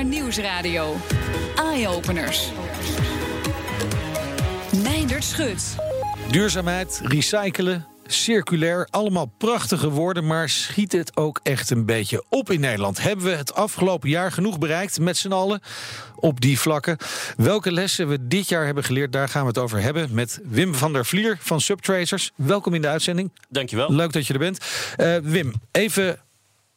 BNR Nieuwsradio. Eye-openers. Meindert Schut. Duurzaamheid, recyclen, circulair, allemaal prachtige woorden, maar schiet het ook echt een beetje op in Nederland? Hebben we het afgelopen jaar genoeg bereikt met z'n allen op die vlakken? Welke lessen we dit jaar hebben geleerd, daar gaan we het over hebben met Wim van der Vlier van Subtracers. Welkom in de uitzending. Dankjewel. Leuk dat je er bent. Uh, Wim, even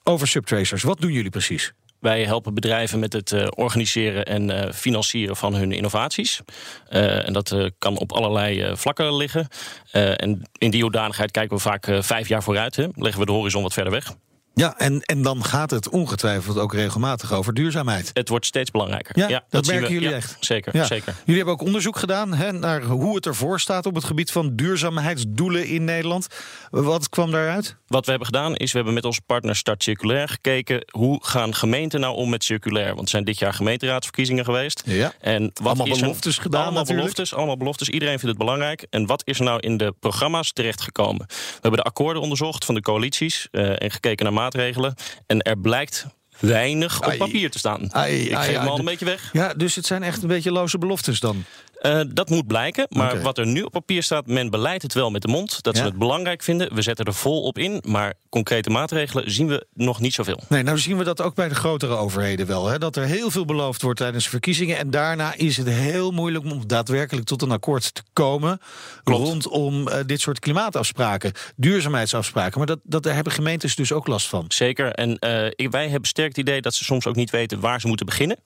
over Subtracers. Wat doen jullie precies? Wij helpen bedrijven met het uh, organiseren en uh, financieren van hun innovaties. Uh, en dat kan op allerlei vlakken liggen. en in die hoedanigheid kijken we vaak vijf jaar vooruit. Hè. Leggen we de horizon wat verder weg. Ja, en, en dan gaat het ongetwijfeld ook regelmatig over duurzaamheid. Het wordt steeds belangrijker. Ja, dat, dat merken jullie echt. Zeker, zeker. Jullie hebben ook onderzoek gedaan hè, naar hoe het ervoor staat op het gebied van duurzaamheidsdoelen in Nederland. Wat kwam daaruit? Wat we hebben gedaan is, we hebben met onze partner Start Circulair gekeken hoe gaan gemeenten nou om met circulair. Want er zijn dit jaar gemeenteraadsverkiezingen geweest. Ja. En wat allemaal is beloftes gedaan Allemaal natuurlijk. beloftes, allemaal beloftes. Iedereen vindt het belangrijk. En wat is er nou in de programma's terechtgekomen? We hebben de akkoorden onderzocht van de coalities uh, en gekeken naar maatregelen. En er blijkt weinig op Ai. papier te staan. Ai, Ik ai, geef hem al een beetje weg. Ja, dus het zijn echt een beetje loze beloftes dan. Uh, dat moet blijken. Maar wat er nu op papier staat, men beleidt het wel met de mond. Dat ze het belangrijk vinden. We zetten er vol op in. Maar concrete maatregelen zien we nog niet zoveel. Nee, nou zien we dat ook bij de grotere overheden wel. Hè? Dat er heel veel beloofd wordt tijdens verkiezingen. En daarna is het heel moeilijk om daadwerkelijk tot een akkoord te komen. Klopt. Rondom eh, dit soort klimaatafspraken, duurzaamheidsafspraken. Maar dat, dat, daar hebben gemeentes dus ook last van. Zeker. En eh, wij hebben sterk het idee dat ze soms ook niet weten waar ze moeten beginnen.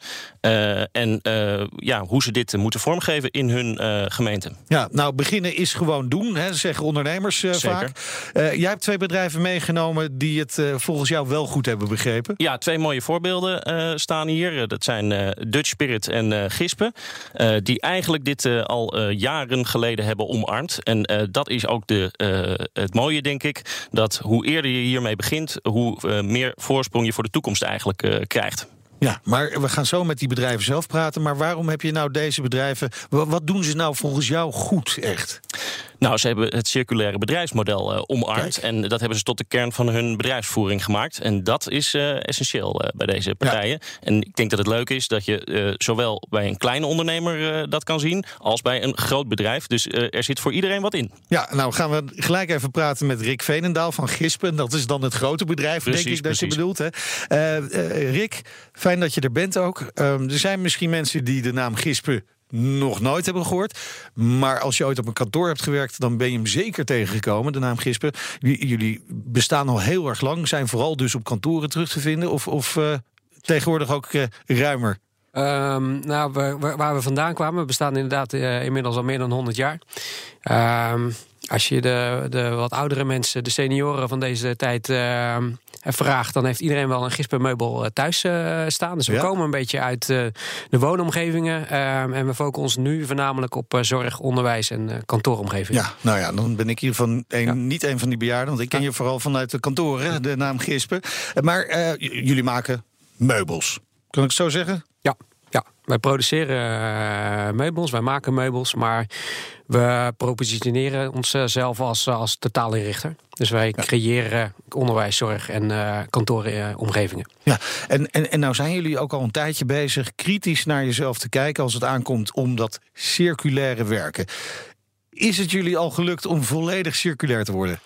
Eh, en eh, ja, hoe ze dit moeten vormgeven in hun eh, gemeente. Ja, nou, beginnen is gewoon doen, hè, zeggen ondernemers eh, vaak. Eh, jij hebt twee bedrijven meegenomen die het volgens jou wel goed hebben begrepen. Ja, twee mooie voorbeelden staan hier. Dat zijn Dutch Spirit en Gispen. die eigenlijk dit al jaren geleden hebben omarmd. En dat is ook de, het mooie, denk ik. Dat hoe eerder je hiermee begint, hoe meer voorsprong je voor de toekomst eigenlijk krijgt. Ja, maar we gaan zo met die bedrijven zelf praten. Maar waarom heb je nou deze bedrijven... wa- Wat doen ze nou volgens jou goed, echt? Nou, ze hebben het circulaire bedrijfsmodel eh, omarmd. Kijk. En dat hebben ze tot de kern van hun bedrijfsvoering gemaakt. En dat is eh, essentieel eh, bij deze partijen. En ik denk dat het leuk is dat je zowel bij een kleine ondernemer dat kan zien, als bij een groot bedrijf. Dus er zit voor iedereen wat in. Ja, nou gaan we gelijk even praten met Rick Veenendaal van Gispen. Dat is dan het grote bedrijf, denk ik, dat je precies. bedoelt. Hè? Rick, fijn dat je er bent ook. Ehm, er zijn misschien mensen die de naam Gispen nog nooit hebben gehoord. Maar als je ooit op een kantoor hebt gewerkt, dan ben je hem zeker tegengekomen, de naam Gispen. Jullie bestaan al heel erg lang, zijn vooral dus op kantoren terug te vinden. Of, of eh, tegenwoordig ook eh, ruimer. Ehm, nou, we- waar we vandaan kwamen, we bestaan inderdaad eh, inmiddels al meer dan 100 jaar. Ehm, als je de, de wat oudere mensen, de senioren van deze tijd ehm, vraagt, dan heeft iedereen wel een gispenmeubel eh, thuis eh, staan. Dus we Ja. komen een beetje uit eh, de woonomgevingen. en we focussen ons nu voornamelijk op eh, zorg, onderwijs en eh, kantooromgevingen. Ja, nou ja, dan ben ik hier van een, Ja. niet een van die bejaarden. Want ik ken je vooral vanuit de kantoren, de naam Gispen. Eh, Maar eh, jullie maken meubels. Kan ik het zo zeggen? Ja, ja. wij produceren eh, meubels, wij maken meubels, maar we propositioneren onszelf als, als totaalinrichter. Dus wij creëren onderwijs, zorg en eh kantooromgevingen. Ja, en, en, en nou zijn jullie ook al een tijdje bezig kritisch naar jezelf te kijken als het aankomt om dat circulaire werken. Is het jullie al gelukt om volledig circulair te worden?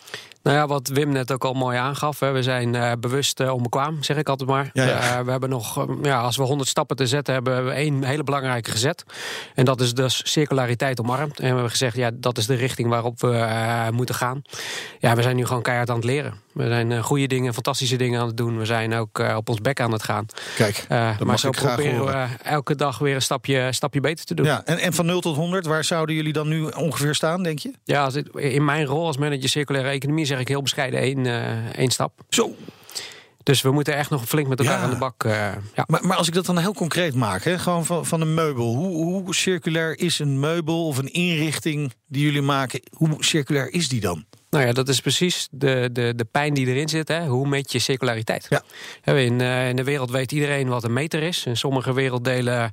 Nou ja, wat Wim net ook al mooi aangaf. Hè, we zijn eh, bewust eh, onbekwaam, zeg ik altijd maar. Ja, ja. Eh, we hebben nog, ja, als we 100 stappen te zetten, hebben we één hele belangrijke gezet. En dat is dus circulariteit omarmd. En we hebben gezegd, ja, dat is de richting waarop we moeten gaan. Ja, we zijn nu gewoon keihard aan het leren. We zijn eh, goede dingen, fantastische dingen aan het doen. We zijn ook eh, op ons bek aan het gaan. Kijk, Eh, maar zo ik graag proberen we elke dag weer een stapje, stapje beter te doen. Ja, en, en van 0 tot 100, waar zouden jullie dan nu ongeveer staan, denk je? Ja, in mijn rol als manager circulaire economie zeg ik heel bescheiden één, één stap. Zo. Dus we moeten echt nog flink met elkaar Ja. aan de bak. ja. Maar, maar als ik dat dan heel concreet maak, hè, gewoon van, van een meubel. Hoe, hoe circulair is een meubel of een inrichting die jullie maken? Hoe circulair is die dan? Nou ja, dat is precies de, de, de pijn die erin zit. Hè? Hoe meet je circulariteit? Ja. In, eh, in de wereld weet iedereen wat een meter is. In sommige werelddelen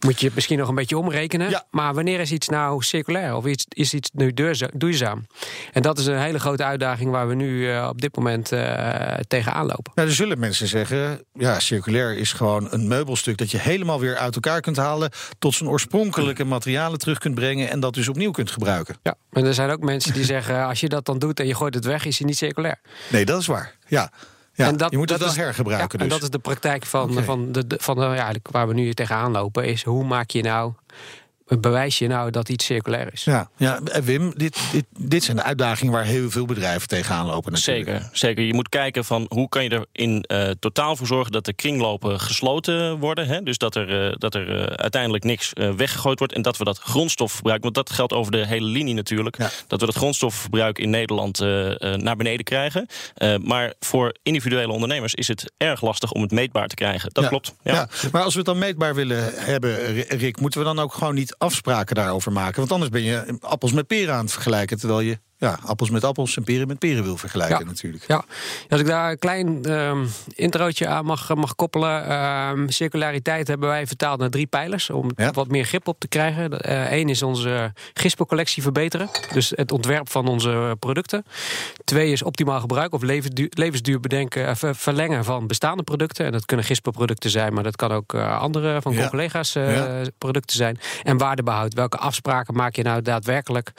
moet je het misschien nog een beetje omrekenen. Ja. Maar wanneer is iets nou circulair? Of iets, is iets nu duurza- duurzaam? En dat is een hele grote uitdaging waar we nu eh, op dit moment eh tegenaan lopen. Nou, er zullen mensen zeggen, ja, circulair is gewoon een meubelstuk dat je helemaal weer uit elkaar kunt halen, tot zijn oorspronkelijke materialen terug kunt brengen en dat dus opnieuw kunt gebruiken. Ja. En er zijn ook mensen die zeggen, als je dat dan doet en je gooit het weg, is hij niet circulair. Nee, dat is waar. Ja. Ja, En dat- je moet het dat wel is- hergebruiken. Ja, dus. En dat is de praktijk van, van, de, van ja, eigenlijk waar we nu tegenaan lopen. Is hoe maak je nou, bewijs je nou dat iets circulair is? Ja, ja, eh, Wim, dit, dit, dit zijn de uitdagingen waar heel veel bedrijven tegenaan lopen. Natuurlijk. Zeker, zeker. Je moet kijken van hoe kan je er in eh, totaal voor zorgen dat de kringlopen gesloten worden. Hè? Dus dat er, eh, dat er uiteindelijk niks eh, weggegooid wordt. En dat we dat grondstofverbruik, want dat geldt over de hele linie natuurlijk. Ja. Dat we dat grondstofverbruik in Nederland eh, eh, naar beneden krijgen. Eh, maar voor individuele ondernemers is het erg lastig om het meetbaar te krijgen. Dat Ja. klopt. Ja. Ja. maar als we het dan meetbaar willen hebben, Rick, moeten we dan ook gewoon niet afspraken daarover maken? Want anders ben je appels met peren aan het vergelijken, terwijl je ja, appels met appels en peren met peren wil vergelijken Ja. natuurlijk. Ja, als ik daar een klein ehm introotje aan mag, mag koppelen. ehm, circulariteit hebben wij vertaald naar drie pijlers. Om Ja. wat meer grip op te krijgen. Eén is onze gispencollectie verbeteren. Dus het ontwerp van onze producten. Twee is optimaal gebruik of levensduur, levensduur bedenken, eh, ver- verlengen van bestaande producten. En dat kunnen gispenproducten zijn, maar dat kan ook eh, andere van Ja. collega's eh, producten zijn. En waardebehoud. Welke afspraken maak je nou daadwerkelijk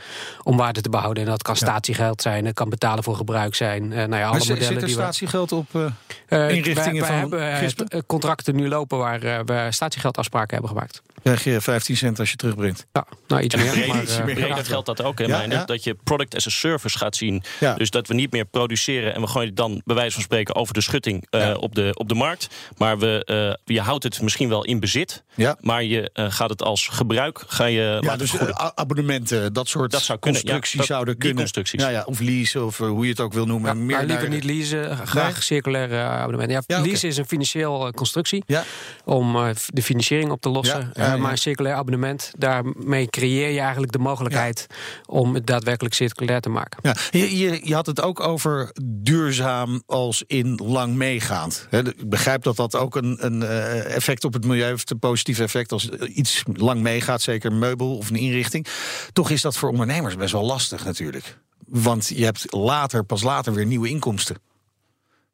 om waarde te behouden? En dat kan statiegeld zijn, het kan betalen voor gebruik zijn. Eh, nou ja, alle Maar modellen zit er die statiegeld op? eh, Eh, inrichtingen wij, van hebben contracten nu lopen waar eh, we statiegeldafspraken hebben gemaakt. krijg je 15 cent als je terugbrengt. Ja, nou iets meer. Maar, breder geldt dat ook, ja. Dat je product as a service gaat zien. Ja. Dus dat we niet meer produceren en we gooien het dan bij wijze van spreken over de schutting eh, Ja. op, de, op de markt. Maar we, eh, je houdt het misschien wel in bezit. Ja. Maar je eh, gaat het als gebruik ga je Ja, dus abonnementen, dat soort Dat zou kunnen, ja. constructies Dat- zouden kunnen. Constructies. Ja, ja, of lease, of eh, hoe je het ook wil noemen. ja, meer maar liever naar- niet leasen, graag Nee? circulaire eh, abonnementen. Ja, leasen is een financieel eh, constructie Ja, om eh, de financiering op te lossen. Ja, ja, Eh, ja. maar een circulair abonnement, daarmee creëer je eigenlijk de mogelijkheid om het daadwerkelijk circulair te maken. ja. Je, je, je had het ook over duurzaam als in lang meegaand. Ik begrijp dat dat ook een, een eh, effect op het milieu heeft, een positief effect als iets lang meegaat, zeker een meubel of een inrichting. Toch is dat voor ondernemers best wel lastig natuurlijk. Want je hebt later, pas later weer nieuwe inkomsten.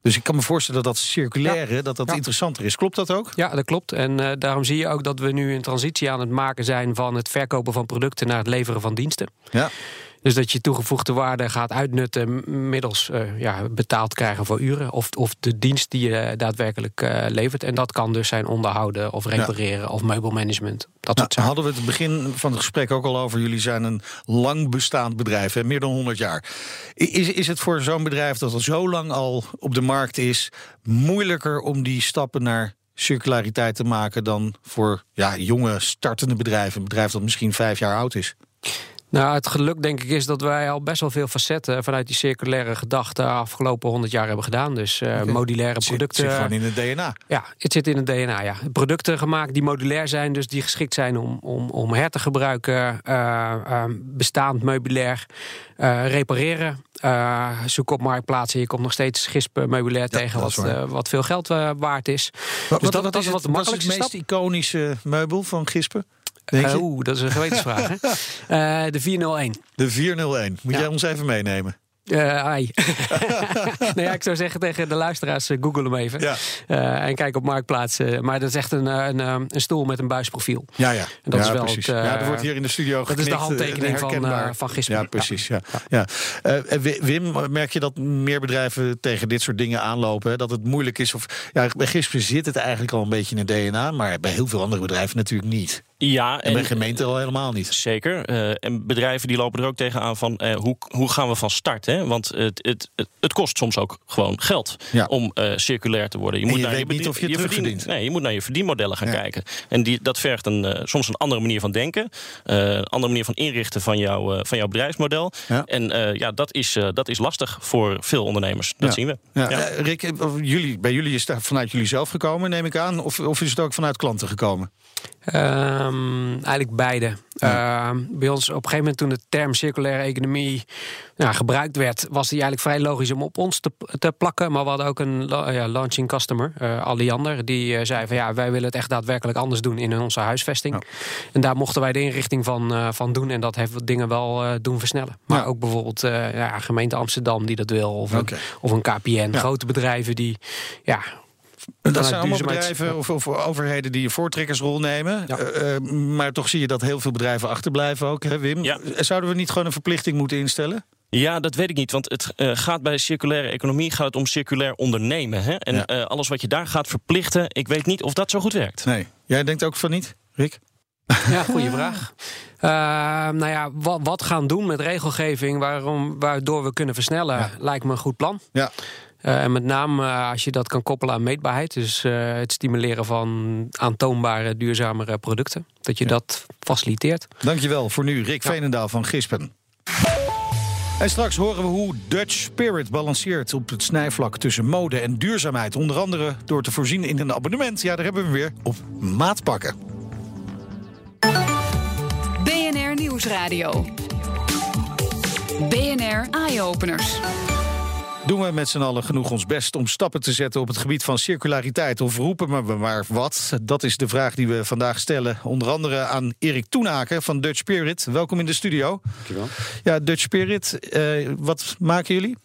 Dus ik kan me voorstellen dat dat circulaire, dat dat Ja. interessanter is. Klopt dat ook? Ja, dat klopt. En eh, daarom zie je ook dat we nu een transitie aan het maken zijn van het verkopen van producten naar het leveren van diensten. Ja. Dus dat je toegevoegde waarde gaat uitnutten middels eh, ja, betaald krijgen voor uren. Of, of de dienst die je eh, daadwerkelijk eh, levert. En dat kan dus zijn onderhouden of repareren of meubelmanagement. Dat Nou, soort zaken. hadden we het begin van het gesprek ook al over. Jullie zijn een lang bestaand bedrijf, hè, meer dan 100 jaar. Is, is het voor zo'n bedrijf dat al zo lang al op de markt is, moeilijker om die stappen naar circulariteit te maken dan voor ja, jonge startende bedrijven? Een bedrijf dat misschien vijf jaar oud is. Nou, het geluk denk ik is dat wij al best wel veel facetten vanuit die circulaire gedachte afgelopen 100 jaar hebben gedaan. Dus eh, modulaire Het zit- producten. zit gewoon in het DNA. Ja, het zit in het DNA. Ja. Producten gemaakt die modulair zijn, dus die geschikt zijn om, om, om her te gebruiken. eh, eh, bestaand meubilair. eh, repareren. zoek op marktplaatsen. Je komt nog steeds gispen meubilair Ja, tegen, wat, wat veel geld waard is. Wat, Dus wat dat- dat is wat het, de wat is het makkelijkste meest stap. iconische meubel van Gispen? Je? Oeh, dat is een gewetensvraag. hè? Eh, de 401. De 401. Moet Ja. jij ons even meenemen? Eh ai. nou ja, ik zou zeggen tegen de luisteraars, google hem even. Ja. En kijk op Marktplaats. maar dat is echt een, een, een stoel met een buisprofiel. Ja, ja. dat ja, is wel precies. het, ja, er wordt hier in de studio dat is de handtekening van, van Gispen. Ja, precies. Ja. Ja. Wi- Wim, merk je dat meer bedrijven tegen dit soort dingen aanlopen? Hè? Dat het moeilijk is? Of, ja, bij Gispen zit het eigenlijk al een beetje in het DNA... maar bij heel veel andere bedrijven natuurlijk niet. Ja, En, bij gemeenten al helemaal niet. Zeker. Eh, en bedrijven die lopen er ook tegenaan van eh, hoe, hoe gaan we van start? Hè? Want het, het, het, het kost soms ook gewoon geld Ja. om eh, circulair te worden. En je naar weet bedien- niet of je het verdien- terugverdient. Nee, je moet naar je verdienmodellen gaan Ja. kijken. En die, dat vergt een, eh, soms een andere manier van denken. eh, een andere manier van inrichten van, jou, eh, van jouw bedrijfsmodel. Ja. En eh, ja, dat is, eh, dat is lastig voor veel ondernemers. Dat Ja. zien we. Ja. Ja. Rick, jullie, bij jullie is het vanuit jullie zelf gekomen, neem ik aan? Of, of is het ook vanuit klanten gekomen? Ehm, eigenlijk beide. Ehm, bij ons op een gegeven moment toen de term circulaire economie ja, gebruikt werd, was die eigenlijk vrij logisch om op ons te, te plakken. Maar we hadden ook een ja, launching customer, eh Alliander, die eh, zei van ja, wij willen het echt daadwerkelijk anders doen in onze huisvesting. En daar mochten wij de inrichting van, eh, van doen. En dat heeft dingen wel doen versnellen. Maar ook bijvoorbeeld ja, gemeente Amsterdam die dat wil. Of, een, of een KPN. Grote bedrijven die ja, Dat zijn allemaal bedrijven of, of overheden die een voortrekkersrol nemen. Ja. Eh, eh, maar toch zie je dat heel veel bedrijven achterblijven ook, hè, Wim? Ja. Zouden we niet gewoon een verplichting moeten instellen? Ja, dat weet ik niet. Want het eh, gaat bij circulaire economie gaat het om circulair ondernemen. Hè? En Ja. eh, alles wat je daar gaat verplichten, ik weet niet of dat zo goed werkt. Nee. Jij denkt ook van niet, Rick? Ja, goede vraag. Nou ja, wat, wat gaan doen met regelgeving waarom, waardoor we kunnen versnellen, Ja. lijkt me een goed plan. Ja. Eh, en met name eh, als je dat kan koppelen aan meetbaarheid, dus eh, het stimuleren van aantoonbare, duurzamere producten, dat je dat faciliteert. Dankjewel voor nu, Rick Veenendaal van Gispen. En straks horen we hoe Dutch Spirit balanceert op het snijvlak tussen mode en duurzaamheid. Onder andere door te voorzien in een abonnement. Ja, daar hebben we weer op maatpakken. BNR Nieuwsradio. BNR Eye-Openers. Doen we met z'n allen genoeg ons best om stappen te zetten op het gebied van circulariteit? Of roepen we maar wat? Dat is de vraag die we vandaag stellen. Onder andere aan Erik Toenaken van Dutch Spirit. Welkom in de studio. Dankjewel. Ja, Dutch Spirit, eh, wat maken jullie?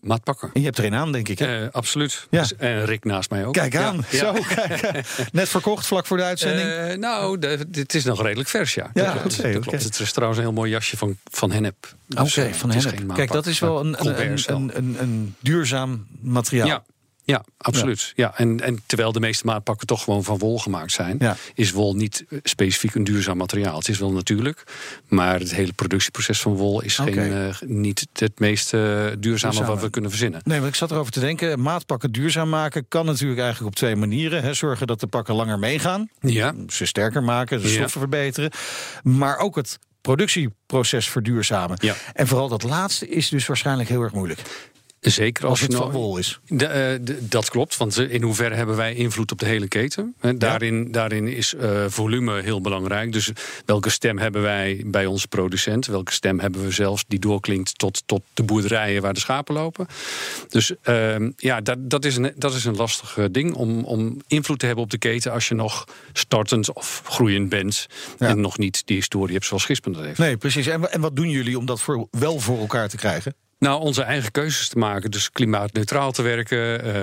Maatpakken. En je hebt er een aan, denk ik. Hè? Eh, absoluut. Ja. Dus, En Rick naast mij ook. Kijk aan. Ja. Zo, kijk. Net verkocht vlak voor de uitzending. Eh, nou, dit is nog redelijk vers, ja. Ja, Dat klopt. oké, Dat oké. klopt. Het is trouwens een heel mooi jasje van, van Hennep. Oké, Dus, eh, van het is hen. geen Kijk, dat is wel een, een, een, een duurzaam materiaal. Ja, ja, absoluut. Ja. en, en terwijl de meeste maatpakken toch gewoon van wol gemaakt zijn, Ja. is wol niet eh, specifiek een duurzaam materiaal. Het is wel natuurlijk, maar het hele productieproces van wol is geen, eh, niet het meest eh, duurzame Duurzame. wat we kunnen verzinnen. Nee, maar ik zat erover te denken. Maatpakken duurzaam maken kan natuurlijk eigenlijk op twee manieren. Hè. Zorgen dat de pakken langer meegaan. Ja, Ze sterker maken, de Ja. stoffen verbeteren. Maar ook het productieproces verduurzamen. Ja. En vooral dat laatste is dus waarschijnlijk heel erg moeilijk. Zeker als, Als je het nou- van wol is. De, eh, de- dat klopt, want in hoeverre hebben wij invloed op de hele keten? Hè, daarin, daarin is eh, volume heel belangrijk. Dus welke stem hebben wij bij onze producent? Welke stem hebben we zelfs die doorklinkt tot, tot de boerderijen waar de schapen lopen? Dus ehm, ja, dat, dat, is een, dat is een lastig eh, ding om, om invloed te hebben op de keten als je nog startend of groeiend bent Ja. en nog niet die historie hebt zoals Gispen dat heeft. Nee, precies. En, en wat doen jullie om dat voor, wel voor elkaar te krijgen? Nou, onze eigen keuzes te maken. Dus klimaatneutraal te werken. eh,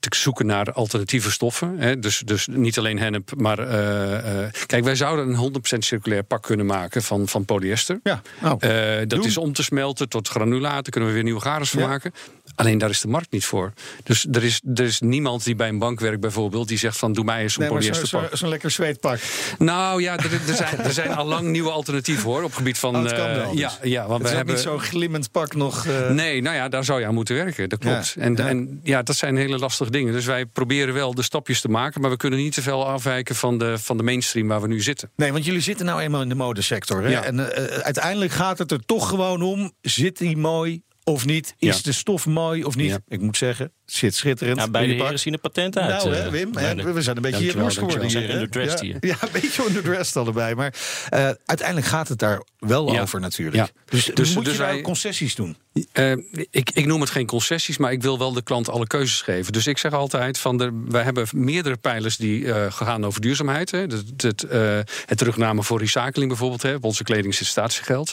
te zoeken naar alternatieve stoffen. Hè. Dus, dus niet alleen hennep, maar... eh, eh, kijk, wij zouden een 100% circulair pak kunnen maken van, van polyester. Ja, nou, Eh, dat doen. is om te smelten tot granulaten. Kunnen we weer nieuwe garens van Ja. maken. Alleen daar is de markt niet voor. Dus er is, er is niemand die bij een bank werkt bijvoorbeeld... die zegt van doe mij eens zo'n nee, zo'n zo, lekker zweetpak. Nou ja, er, er zijn, er zijn al lang nieuwe alternatieven hoor. Op gebied van... Oh, het kan eh, wel dus. ja, ja, want Het we is hebben... niet zo'n glimmend pak nog. eh, Nee, nou ja, daar zou je aan moeten werken. Dat klopt. Ja, En, ja. en ja, dat zijn hele lastige dingen. Dus wij proberen wel de stapjes te maken, maar we kunnen niet te veel afwijken van de, van de mainstream waar we nu zitten. Nee, want jullie zitten nou eenmaal in de modesector. Hè? Ja. En eh, uiteindelijk gaat het er toch gewoon om: zit die mooi of niet? Is Ja. de stof mooi of niet? Ja. Ik moet zeggen, zit schitterend. Ja, die pak. heren zien patent uit. Nou, eh, hè, Wim, hè, beide. we zijn een beetje Dankjewel, jaloers geworden dankjewel. hier. We zijn hè? underdressed ja, Ja, een beetje underdressed allebei. Maar eh, uiteindelijk gaat het daar wel Ja. over natuurlijk. Ja. Dus, Dus- moet dus je nou wij- concessies doen? Eh, ik, ik noem het geen concessies, maar ik wil wel de klant alle keuzes geven. Dus ik zeg altijd: van de, wij hebben meerdere pijlers die eh, gaan over duurzaamheid. Hè. Het, het, eh, het terugname voor recycling bijvoorbeeld. Hè. Op onze kleding zit statiegeld.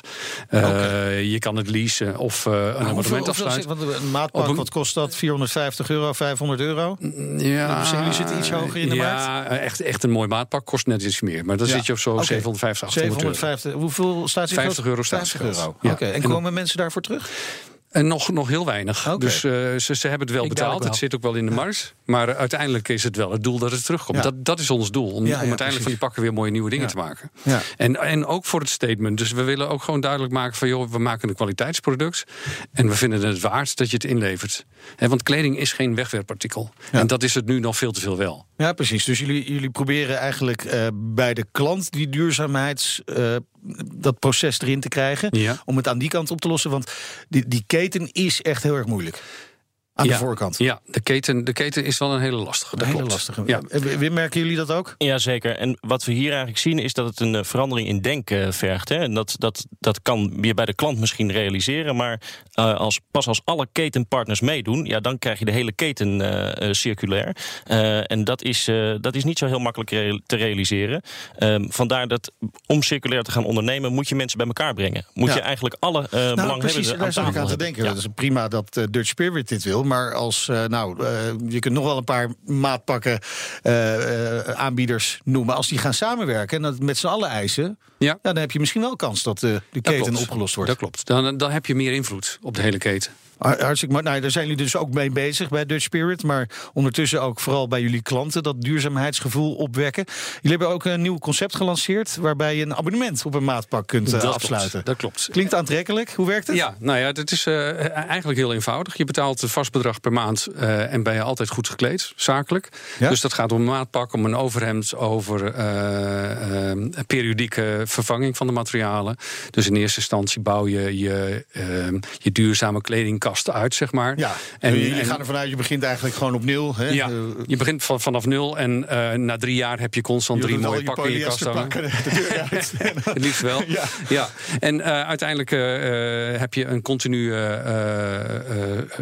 Eh, Je kan het leasen of eh, een abonnement afsluiten. want een maatpak, wat kost dat? 450 euro, 500 euro? Ja, jullie zitten iets hoger in de ja, echt, echt een mooi maatpak kost net iets meer. Maar dan Ja. zit je op zo'n Oké. 750, 800 euro. 750, hoeveel staat 50 euro 50 euro. Oké, Ja. en En komen mensen daarvoor terug? En nog, nog heel weinig. Dus eh, ze, ze hebben het wel Ik betaald. wel. Het zit ook wel in de mars. Maar uiteindelijk is het wel het doel dat het terugkomt. Ja. Dat, dat is ons doel. Om, Ja, om ja, uiteindelijk precies. van die pakken weer mooie nieuwe dingen te maken. Ja. En, en ook voor het statement. Dus we willen ook gewoon duidelijk maken van... joh, we maken een kwaliteitsproduct. En we vinden het waard dat je het inlevert. Hè, want kleding is geen wegwerpartikel. En dat is het nu nog veel te veel wel. Ja, precies. Dus jullie, jullie proberen eigenlijk eh, bij de klant die duurzaamheids... eh, dat proces erin te krijgen. Ja. Om het aan die kant op te lossen. Want die, die keten is echt heel erg moeilijk. Aan ja, de voorkant. Ja, de keten, de keten is wel een hele lastige. Een hele klopt. lastige. Ja. Eh, Wim, merken jullie dat ook? Ja, zeker. En wat we hier eigenlijk zien is dat het een eh, verandering in denken vergt. Hè. En dat, dat, dat kan je bij de klant misschien realiseren. Maar eh, als, pas als alle ketenpartners meedoen, ja, dan krijg je de hele keten eh, eh, circulair. Eh, en dat is, eh, dat is niet zo heel makkelijk te realiseren. Ehm, vandaar dat om circulair te gaan ondernemen, moet je mensen bij elkaar brengen. Moet Ja. je eigenlijk alle eh Nou, belanghebbenden precies, daar aan zat ik aan te denken. Ja. Het is prima dat eh, Dutch Spirit dit wil. Maar als, eh, nou, eh, je kunt nog wel een paar maatpakken eh, aanbieders noemen. Als die gaan samenwerken en dat met z'n allen eisen... Ja. dan heb je misschien wel kans dat eh, de keten opgelost wordt. Dat klopt. Dan, dan heb je meer invloed op de hele keten. Har- Hartstikke mooi. Nou, daar zijn jullie dus ook mee bezig bij Dutch Spirit. Maar ondertussen ook vooral bij jullie klanten dat duurzaamheidsgevoel opwekken. Jullie hebben ook een nieuw concept gelanceerd. waarbij je een abonnement op een maatpak kunt eh, Dat afsluiten. Klopt. Dat klopt. Klinkt aantrekkelijk. Hoe werkt het? Ja, nou ja, het is eh, eigenlijk heel eenvoudig. Je betaalt een vast bedrag per maand en ben je altijd goed gekleed, zakelijk. Ja? Dus dat gaat om een maatpak, om een overhemd, over eh, periodieke vervanging van de materialen. Dus in eerste instantie bouw je je, eh, je duurzame kledingkast uit, zeg maar. Ja, En- en- gaan ervan uit, je begint eigenlijk gewoon op nul. Hè? Ja, Eh, je begint van, vanaf nul en eh, na drie jaar heb je constant je drie mooie pakken in je kast hangen. Het liefst wel. Ja. Ja. En eh, uiteindelijk heb je een continue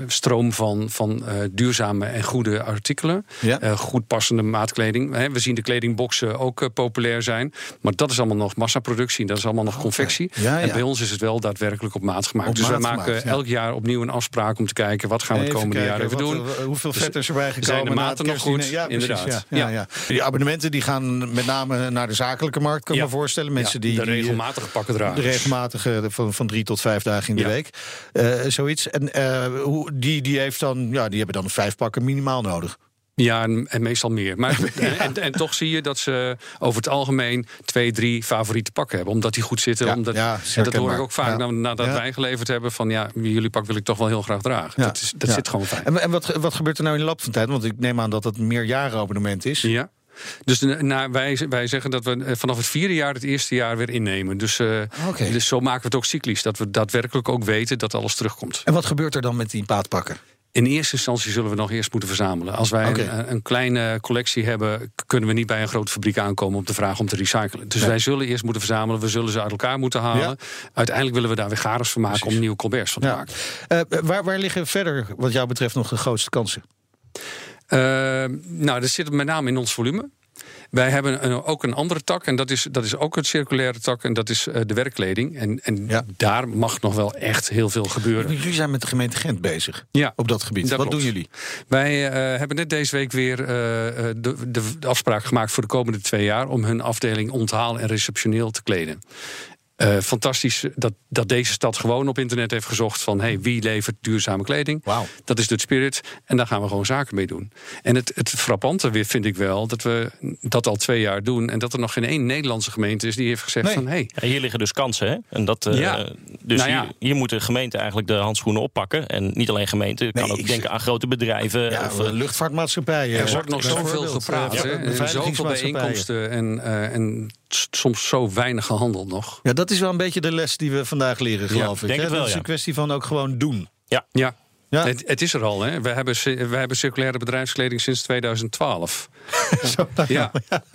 stroom van, van duurzame en goede artikelen. Ja. Goed passende maatkleding. We zien de kledingboxen ook populair zijn. Maar dat is allemaal nog massaproductie. Dat is allemaal nog confectie. Ja, ja. En bij ons is het wel daadwerkelijk op maat gemaakt. Op dus maat wij maken gemaakt, elk jaar opnieuw een afspraak om te kijken... wat gaan we het komende jaar even wat, doen. hoeveel Dus vet is erbij gekomen? zijn de maten nog goed? Ja, Inderdaad. Ja. Die abonnementen die gaan met name naar de zakelijke markt, kan ik me voorstellen. Mensen die de die, eh, regelmatige pakken dragen. De regelmatige van, van drie tot vijf dagen in de week. Eh, zoiets. En eh, hoe, die, die, heeft dan, ja, die hebben dan vijf pakken minimaal nodig. Ja, en, en meestal meer. Maar, en, en, en toch zie je dat ze over het algemeen twee, drie favoriete pakken hebben. Omdat die goed zitten. Ja, omdat, ja, en dat hoor ik ook vaak na- nadat wij geleverd hebben. Van ja, jullie pak wil ik toch wel heel graag dragen. Dat, is, dat zit gewoon fijn. En, en wat, wat gebeurt er nou in de loop van tijd? Want ik neem aan dat het meerjarenabonnement is. Ja. Dus de- nou, wij, wij zeggen dat we eh, vanaf het vierde jaar het eerste jaar weer innemen. Dus, eh, dus zo maken we het ook cyclisch. Dat we daadwerkelijk ook weten dat alles terugkomt. En wat gebeurt er dan met die paadpakken? In eerste instantie zullen we nog eerst moeten verzamelen. Als wij een, een kleine collectie hebben, kunnen we niet bij een grote fabriek aankomen om te vragen om te recyclen. Dus Nee. wij zullen eerst moeten verzamelen, we zullen ze uit elkaar moeten halen. Ja. Uiteindelijk willen we daar weer garens van maken Precies. om nieuwe colberts van te Ja. maken. Eh, waar, waar liggen verder, wat jou betreft, nog de grootste kansen? Eh, nou, dat zit met name in ons volume. Wij hebben een- ook een andere tak, en dat is, dat is ook een circulaire tak, en dat is eh, de werkkleding. En, en Ja. daar mag nog wel echt heel veel gebeuren. Jullie zijn met de gemeente Gent bezig Ja. op dat gebied. Dat wat klopt. doen jullie? Wij eh, hebben net deze week weer eh, eh, de, de, de afspraak gemaakt voor de komende twee jaar om hun afdeling onthaal en receptioneel te kleden. Eh, fantastisch dat, dat deze stad gewoon op internet heeft gezocht van hey, wie levert duurzame kleding. Wauw. Dat is Dutch Spirit en daar gaan we gewoon zaken mee doen. En het, het frappante weer vind ik wel dat we dat al twee jaar doen en dat er nog geen één Nederlandse gemeente is die heeft gezegd Nee. van hey, Ja, hier liggen dus kansen. Hè? En dat, eh, Ja. Dus Nou ja. hier, hier moet de gemeente eigenlijk de handschoenen oppakken. En niet alleen gemeente, je kan ook ik- denken aan grote bedrijven. Ja, of, eh, luchtvaartmaatschappijen. Er wordt nog zoveel gepraat hè, en zoveel bijeenkomsten en, eh, en soms zo weinig gehandeld nog. Ja, dat is wel een beetje de les die we vandaag leren, geloof ik. denk hè? het wel, dat is ja. een kwestie van ook gewoon doen. Ja, Ja. Het, het is er al. Hè. We, hebben, we hebben circulaire bedrijfskleding sinds 2012. Zo, nou, Ja.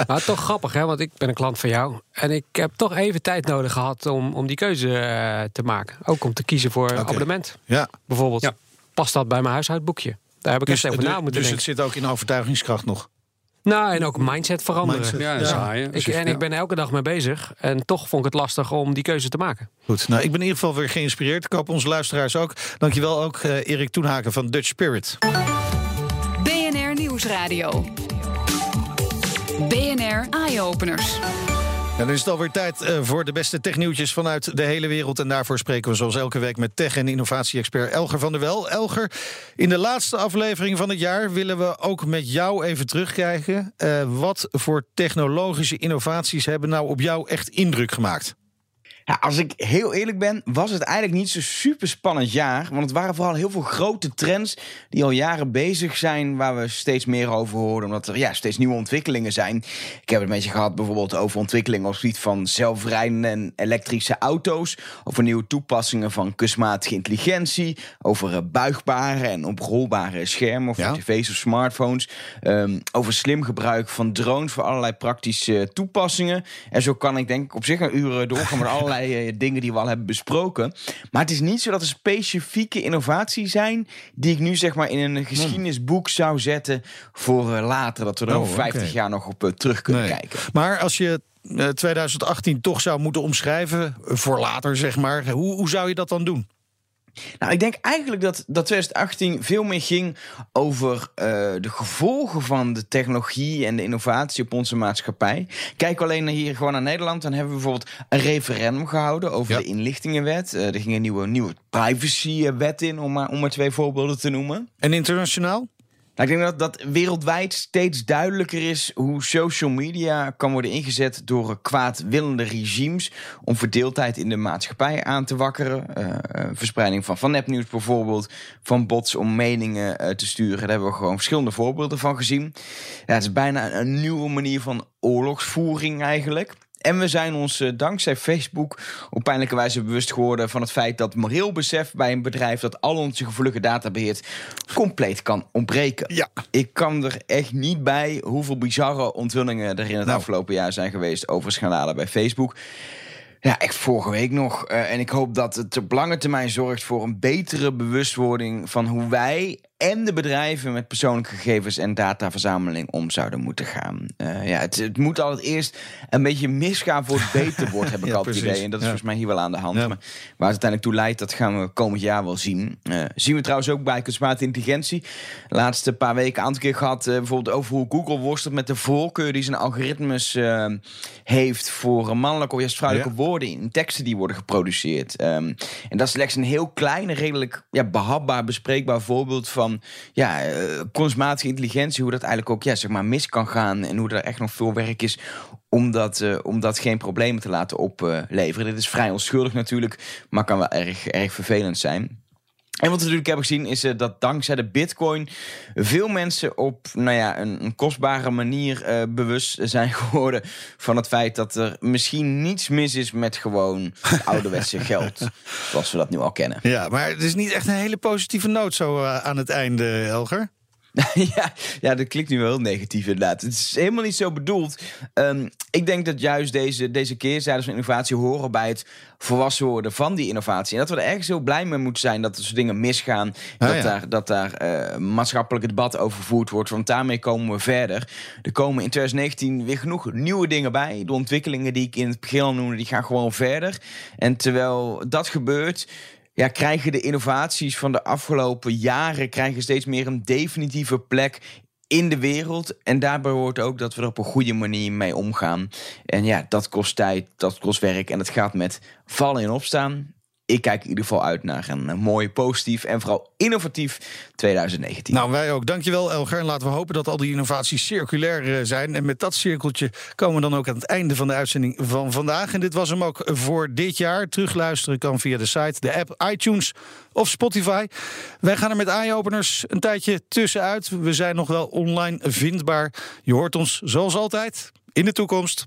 Maar toch grappig, hè? want ik ben een klant van jou. En ik heb toch even tijd nodig gehad om, om die keuze eh, te maken. Ook om te kiezen voor een abonnement, ja. bijvoorbeeld. Ja. Past dat bij mijn huishoudboekje? Daar heb ik Dus, echt over na dus moeten het denken. zit ook in overtuigingskracht nog. Nou, en ook mindset veranderen. Mindset. Ja. Ik, en ik ben er elke dag mee bezig. En toch vond ik het lastig om die keuze te maken. Goed, nou, ik ben in ieder geval weer geïnspireerd. Ik hoop onze luisteraars ook. Dankjewel ook, eh, Erik Toenhaken van Dutch Spirit. BNR Nieuwsradio. BNR Eye-Openers. En dan is het alweer tijd eh, voor de beste technieuwtjes vanuit de hele wereld. En daarvoor spreken we zoals elke week met tech- en innovatie-expert Elger van der Wel. Elger, in de laatste aflevering van het jaar willen we ook met jou even terugkijken. Eh, wat voor technologische innovaties hebben nou op jou echt indruk gemaakt? Ja, als ik heel eerlijk ben, was het eigenlijk niet zo super spannend jaar. Want het waren vooral heel veel grote trends die al jaren bezig zijn, waar we steeds meer over horen, omdat er ja, steeds nieuwe ontwikkelingen zijn. Ik heb het een beetje gehad bijvoorbeeld over ontwikkelingen op het gebied van zelfrijdende en elektrische auto's, over nieuwe toepassingen van kunstmatige intelligentie, over eh, buigbare en oprolbare schermen voor Ja. tv's of smartphones, ehm, over slim gebruik van drones voor allerlei praktische toepassingen. En zo kan ik denk ik op zich een uur doorgaan met allerlei eh, dingen die we al hebben besproken. Maar het is niet zo dat er specifieke innovaties zijn die ik nu zeg maar in een geschiedenisboek zou zetten voor eh, later. Dat we er Oh, over 50 oké. jaar nog op eh, terug kunnen Nee. kijken. Maar als je eh, 2018 toch zou moeten omschrijven, voor later zeg maar, hoe, hoe zou je dat dan doen? Nou, ik denk eigenlijk dat, dat 2018 veel meer ging over eh, de gevolgen van de technologie en de innovatie op onze maatschappij. Kijk alleen hier gewoon naar Nederland, dan hebben we bijvoorbeeld een referendum gehouden over Ja. de inlichtingenwet. Eh, er ging een nieuwe, nieuwe privacywet in, om maar, om maar twee voorbeelden te noemen. En internationaal? Nou, ik denk dat dat wereldwijd steeds duidelijker is hoe social media kan worden ingezet door kwaadwillende regimes om verdeeldheid in de maatschappij aan te wakkeren. Eh, eh, verspreiding van, van nepnieuws bijvoorbeeld, van bots om meningen eh, te sturen. Daar hebben we gewoon verschillende voorbeelden van gezien. Ja, het is bijna een nieuwe manier van oorlogsvoering eigenlijk. En we zijn ons eh, dankzij Facebook op pijnlijke wijze bewust geworden van het feit dat moreel besef bij een bedrijf dat al onze gevoelige data beheert compleet kan ontbreken. Ja. Ik kan er echt niet bij hoeveel bizarre onthullingen er in het Nou. afgelopen jaar zijn geweest over schandalen bij Facebook. Ja, echt vorige week nog. Eh, en ik hoop dat het op lange termijn zorgt voor een betere bewustwording van hoe wij en de bedrijven met persoonlijke gegevens en dataverzameling om zouden moeten gaan. Eh, ja, het, het moet altijd eerst een beetje misgaan voor het beter wordt, heb ik Ja, altijd het idee. En dat is Ja. volgens mij hier wel aan de hand. Ja. Maar waar het uiteindelijk toe leidt, dat gaan we komend jaar wel zien. Eh, zien we trouwens ook bij kunstmatige intelligentie. De laatste paar weken aantal keer gehad, eh, bijvoorbeeld over hoe Google worstelt met de voorkeur die zijn algoritmes heeft voor mannelijke of juist vrouwelijke woorden in teksten die worden geproduceerd. Ehm, en dat is slechts een heel klein, redelijk ja, behapbaar, bespreekbaar voorbeeld van ja, eh, kunstmatige intelligentie, hoe dat eigenlijk ook ja, zeg maar, mis kan gaan en hoe er echt nog veel werk is om dat, eh, om dat geen problemen te laten opleveren. Dit is vrij onschuldig natuurlijk, maar kan wel erg, erg vervelend zijn. En wat we natuurlijk hebben gezien is eh, dat dankzij de bitcoin veel mensen op nou ja, een, een kostbare manier eh, bewust zijn geworden van het feit dat er misschien niets mis is met gewoon ouderwetse geld. Zoals we dat nu al kennen. Ja, maar het is niet echt een hele positieve noot zo eh, aan het einde, Elger. ja, ja, dat klinkt nu wel heel negatief inderdaad. Het is helemaal niet zo bedoeld. Ehm, ik denk dat juist deze, deze keerzijdes van innovatie horen bij het volwassen worden van die innovatie. En dat we er ergens heel blij mee moeten zijn dat er soort dingen misgaan. Ah, dat, ja. daar, dat daar eh, maatschappelijk debat over gevoerd wordt. Want daarmee komen we verder. Er komen in 2019 weer genoeg nieuwe dingen bij. De ontwikkelingen die ik in het begin al noemde, die gaan gewoon verder. En terwijl dat gebeurt ja, krijgen de innovaties van de afgelopen jaren krijgen steeds meer een definitieve plek in de wereld. En daarbij hoort ook dat we er op een goede manier mee omgaan. En ja, dat kost tijd, dat kost werk en het gaat met vallen en opstaan. Ik kijk in ieder geval uit naar een eh, mooi, positief en vooral innovatief 2019. Nou, wij ook. Dankjewel, Elger. En laten we hopen dat al die innovaties circulair eh, zijn. En met dat cirkeltje komen we dan ook aan het einde van de uitzending van vandaag. En dit was hem ook voor dit jaar. Terugluisteren kan via de site, de app, iTunes of Spotify. Wij gaan er met eye-openers een tijdje tussenuit. We zijn nog wel online vindbaar. Je hoort ons zoals altijd in de toekomst.